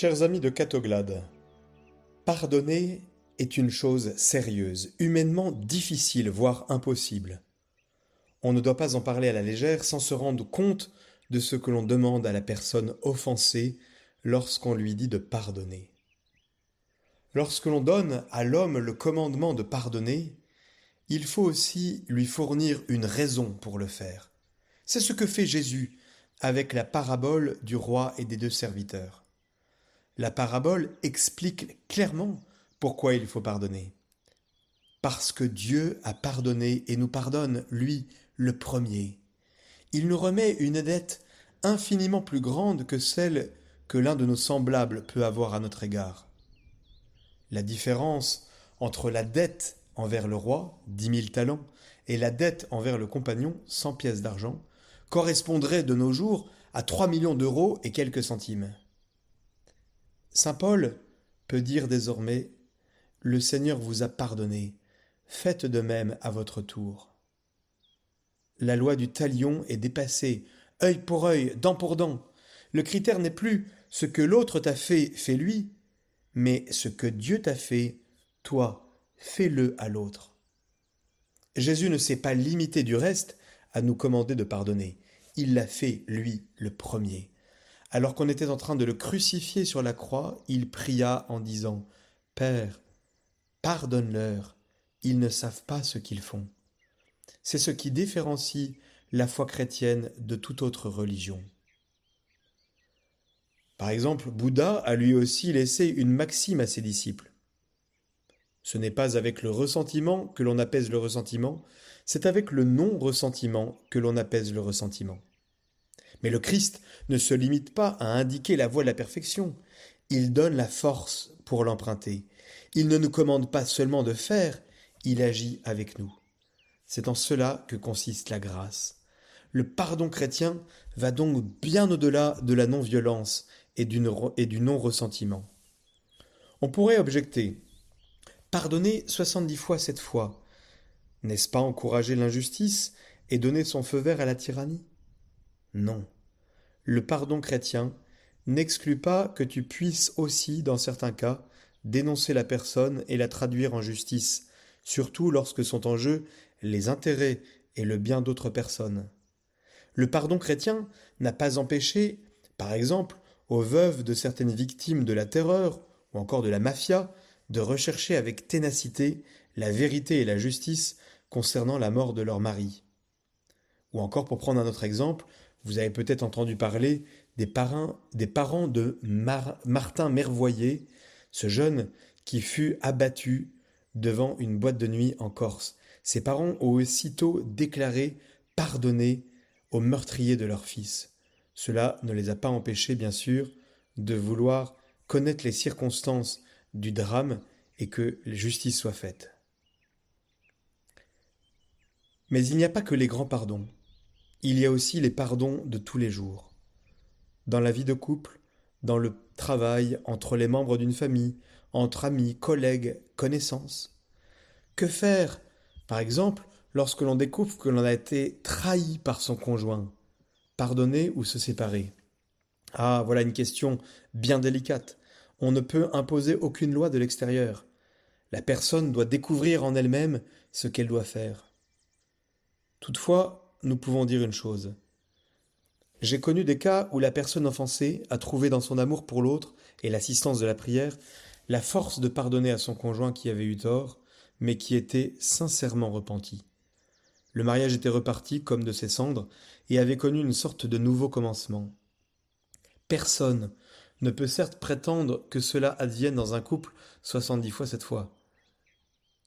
Chers amis de Catoglade, pardonner est une chose sérieuse, humainement difficile, voire impossible. On ne doit pas en parler à la légère sans se rendre compte de ce que l'on demande à la personne offensée lorsqu'on lui dit de pardonner. Lorsque l'on donne à l'homme le commandement de pardonner, il faut aussi lui fournir une raison pour le faire. C'est ce que fait Jésus avec la parabole du roi et des deux serviteurs. La parabole explique clairement pourquoi il faut pardonner. Parce que Dieu a pardonné et nous pardonne, lui, le premier. Il nous remet une dette infiniment plus grande que celle que l'un de nos semblables peut avoir à notre égard. La différence entre la dette envers le roi, dix mille talents, et la dette envers le compagnon, cent pièces d'argent, correspondrait de nos jours à trois millions d'euros et quelques centimes. Saint Paul peut dire désormais Le Seigneur vous a pardonné, faites de même à votre tour. La loi du talion est dépassée, œil pour œil, dent pour dent. Le critère n'est plus ce que l'autre t'a fait, fais-lui, mais ce que Dieu t'a fait, toi, fais-le à l'autre. Jésus ne s'est pas limité du reste à nous commander de pardonner. Il l'a fait, lui, le premier. Alors qu'on était en train de le crucifier sur la croix, il pria en disant Père, pardonne-leur, ils ne savent pas ce qu'ils font. C'est ce qui différencie la foi chrétienne de toute autre religion. Par exemple, Bouddha a lui aussi laissé une maxime à ses disciples. Ce n'est pas avec le ressentiment que l'on apaise le ressentiment, c'est avec le non-ressentiment que l'on apaise le ressentiment. Mais le Christ ne se limite pas à indiquer la voie de la perfection, il donne la force pour l'emprunter. Il ne nous commande pas seulement de faire, il agit avec nous. C'est en cela que consiste la grâce. Le pardon chrétien va donc bien au-delà de la non-violence et du non-ressentiment. On pourrait objecter Pardonner soixante-dix fois cette fois, n'est-ce pas encourager l'injustice et donner son feu vert à la tyrannie? Non. Le pardon chrétien n'exclut pas que tu puisses aussi, dans certains cas, dénoncer la personne et la traduire en justice, surtout lorsque sont en jeu les intérêts et le bien d'autres personnes. Le pardon chrétien n'a pas empêché, par exemple, aux veuves de certaines victimes de la terreur ou encore de la mafia de rechercher avec ténacité la vérité et la justice concernant la mort de leur mari. Ou encore, pour prendre un autre exemple, vous avez peut-être entendu parler des, parents de Martin Mervoyer, ce jeune qui fut abattu devant une boîte de nuit en Corse. Ses parents ont aussitôt déclaré pardonner aux meurtriers de leur fils. Cela ne les a pas empêchés, bien sûr, de vouloir connaître les circonstances du drame et que justice soit faite. Mais il n'y a pas que les grands pardons, il y a aussi les pardons de tous les jours. Dans la vie de couple, dans le travail, entre les membres d'une famille, entre amis, collègues, connaissances. Que faire, par exemple, lorsque l'on découvre que l'on a été trahi par son conjoint Pardonner ou se séparer? Ah, voilà une question bien délicate. On ne peut imposer aucune loi de l'extérieur. La personne doit découvrir en elle-même ce qu'elle doit faire. Toutefois, nous pouvons dire une chose. J'ai connu des cas où la personne offensée a trouvé dans son amour pour l'autre et l'assistance de la prière la force de pardonner à son conjoint qui avait eu tort, mais qui était sincèrement repenti. Le mariage était reparti comme de ses cendres et avait connu une sorte de nouveau commencement. Personne ne peut certes prétendre que cela advienne dans un couple soixante-dix fois cette fois.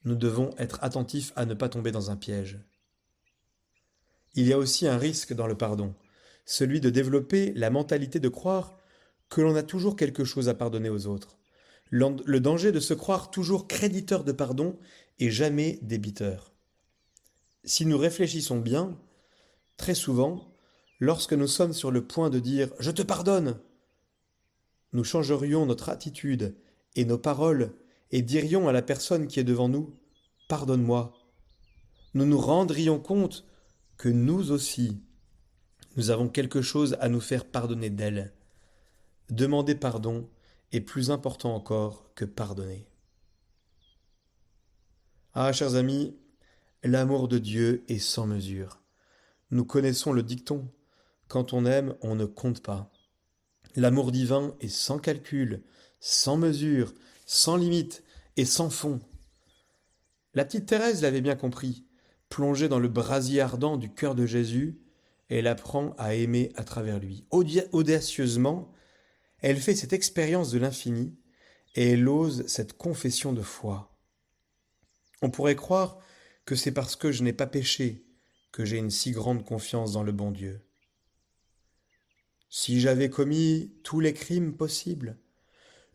Nous devons être attentifs à ne pas tomber dans un piège. Il y a aussi un risque dans le pardon, celui de développer la mentalité de croire que l'on a toujours quelque chose à pardonner aux autres. Le danger de se croire toujours créditeur de pardon et jamais débiteur. Si nous réfléchissons bien, très souvent, lorsque nous sommes sur le point de dire ⁇ Je te pardonne !⁇ nous changerions notre attitude et nos paroles et dirions à la personne qui est devant nous ⁇ Pardonne-moi ⁇ Nous nous rendrions compte que nous aussi, nous avons quelque chose à nous faire pardonner d'elle. Demander pardon est plus important encore que pardonner. Ah, chers amis, l'amour de Dieu est sans mesure. Nous connaissons le dicton quand on aime, on ne compte pas. L'amour divin est sans calcul, sans mesure, sans limite et sans fond. La petite Thérèse l'avait bien compris. Plongée dans le brasier ardent du cœur de Jésus, elle apprend à aimer à travers lui. Audacieusement, elle fait cette expérience de l'infini et elle ose cette confession de foi. On pourrait croire que c'est parce que je n'ai pas péché que j'ai une si grande confiance dans le bon Dieu. Si j'avais commis tous les crimes possibles,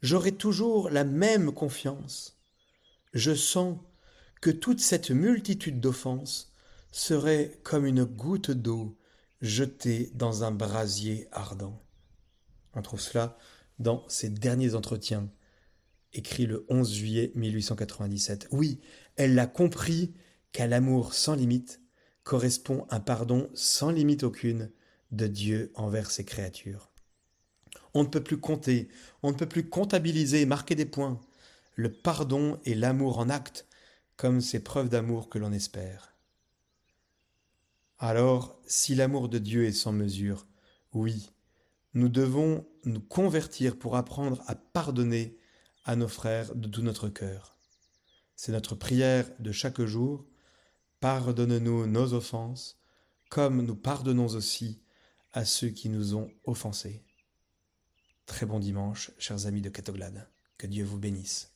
j'aurais toujours la même confiance. Je sens que toute cette multitude d'offenses serait comme une goutte d'eau jetée dans un brasier ardent. On trouve cela dans ses derniers entretiens, écrit le 11 juillet 1897. Oui, elle a compris qu'à l'amour sans limite correspond un pardon sans limite aucune de Dieu envers ses créatures. On ne peut plus compter, on ne peut plus comptabiliser, marquer des points. Le pardon et l'amour en acte, comme ces preuves d'amour que l'on espère. Alors, si l'amour de Dieu est sans mesure, oui, nous devons nous convertir pour apprendre à pardonner à nos frères de tout notre cœur. C'est notre prière de chaque jour. Pardonne-nous nos offenses, comme nous pardonnons aussi à ceux qui nous ont offensés. Très bon dimanche, chers amis de Catoglade. Que Dieu vous bénisse.